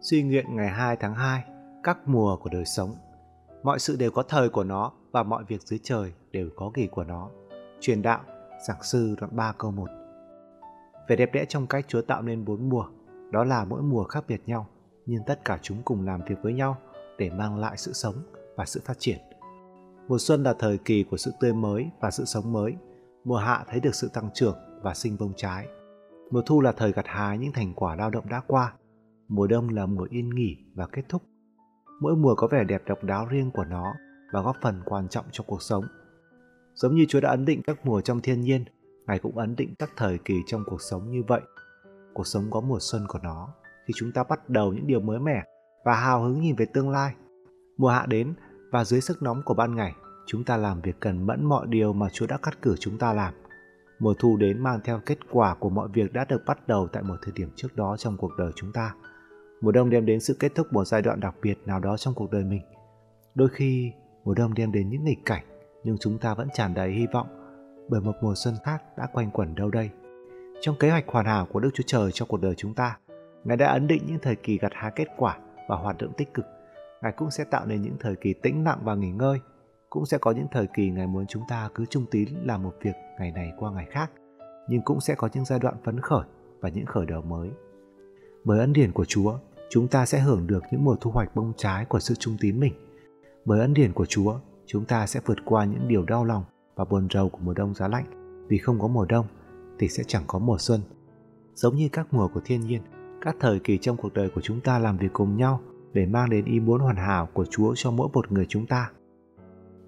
Suy nguyện ngày 2 tháng 2 Các mùa của đời sống Mọi sự đều có thời của nó và mọi việc dưới trời đều có kỳ của nó. Truyền đạo, giảng sư đoạn 3 câu 1 Vẻ đẹp đẽ trong cách Chúa tạo nên bốn mùa, đó là mỗi mùa khác biệt nhau, nhưng tất cả chúng cùng làm việc với nhau để mang lại sự sống và sự phát triển. Mùa xuân là thời kỳ của sự tươi mới và sự sống mới. Mùa hạ thấy được sự tăng trưởng và sinh bông trái. Mùa thu là thời gặt hái những thành quả lao động đã qua. Mùa đông là mùa yên nghỉ và kết thúc. Mỗi mùa có vẻ đẹp độc đáo riêng của nó và góp phần quan trọng trong cuộc sống. Giống như Chúa đã ấn định các mùa trong thiên nhiên, Ngài cũng ấn định các thời kỳ trong cuộc sống như vậy. Cuộc sống có mùa xuân của nó khi chúng ta bắt đầu những điều mới mẻ và hào hứng nhìn về tương lai. Mùa hạ đến và dưới sức nóng của ban ngày, chúng ta làm việc cần mẫn mọi điều mà Chúa đã cắt cử chúng ta làm. Mùa thu đến mang theo kết quả của mọi việc đã được bắt đầu tại một thời điểm trước đó trong cuộc đời chúng ta. Mùa đông đem đến sự kết thúc một giai đoạn đặc biệt nào đó trong cuộc đời mình. Đôi khi, mùa đông đem đến những nghịch cảnh, nhưng chúng ta vẫn tràn đầy hy vọng bởi một mùa xuân khác đã quanh quẩn đâu đây. Trong kế hoạch hoàn hảo của Đức Chúa Trời cho cuộc đời chúng ta, Ngài đã ấn định những thời kỳ gặt hái kết quả và hoạt động tích cực. Ngài cũng sẽ tạo nên những thời kỳ tĩnh lặng và nghỉ ngơi. Cũng sẽ có những thời kỳ Ngài muốn chúng ta cứ trung tín làm một việc ngày này qua ngày khác, nhưng cũng sẽ có những giai đoạn phấn khởi và những khởi đầu mới. Bởi ân điển của Chúa, chúng ta sẽ hưởng được những mùa thu hoạch bông trái của sự trung tín mình. Bởi ân điển của Chúa, chúng ta sẽ vượt qua những điều đau lòng và buồn rầu của mùa đông giá lạnh. Vì không có mùa đông thì sẽ chẳng có mùa xuân. Giống như các mùa của thiên nhiên, các thời kỳ trong cuộc đời của chúng ta làm việc cùng nhau để mang đến ý muốn hoàn hảo của Chúa cho mỗi một người chúng ta.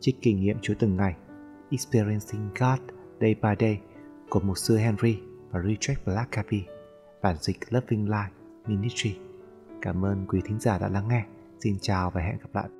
Trích kinh nghiệm Chúa từng ngày, Experiencing God Day by Day của mục sư Henry và Richard Blackaby, bản dịch Loving Life Ministry. Cảm ơn quý thính giả đã lắng nghe. Xin chào và hẹn gặp lại.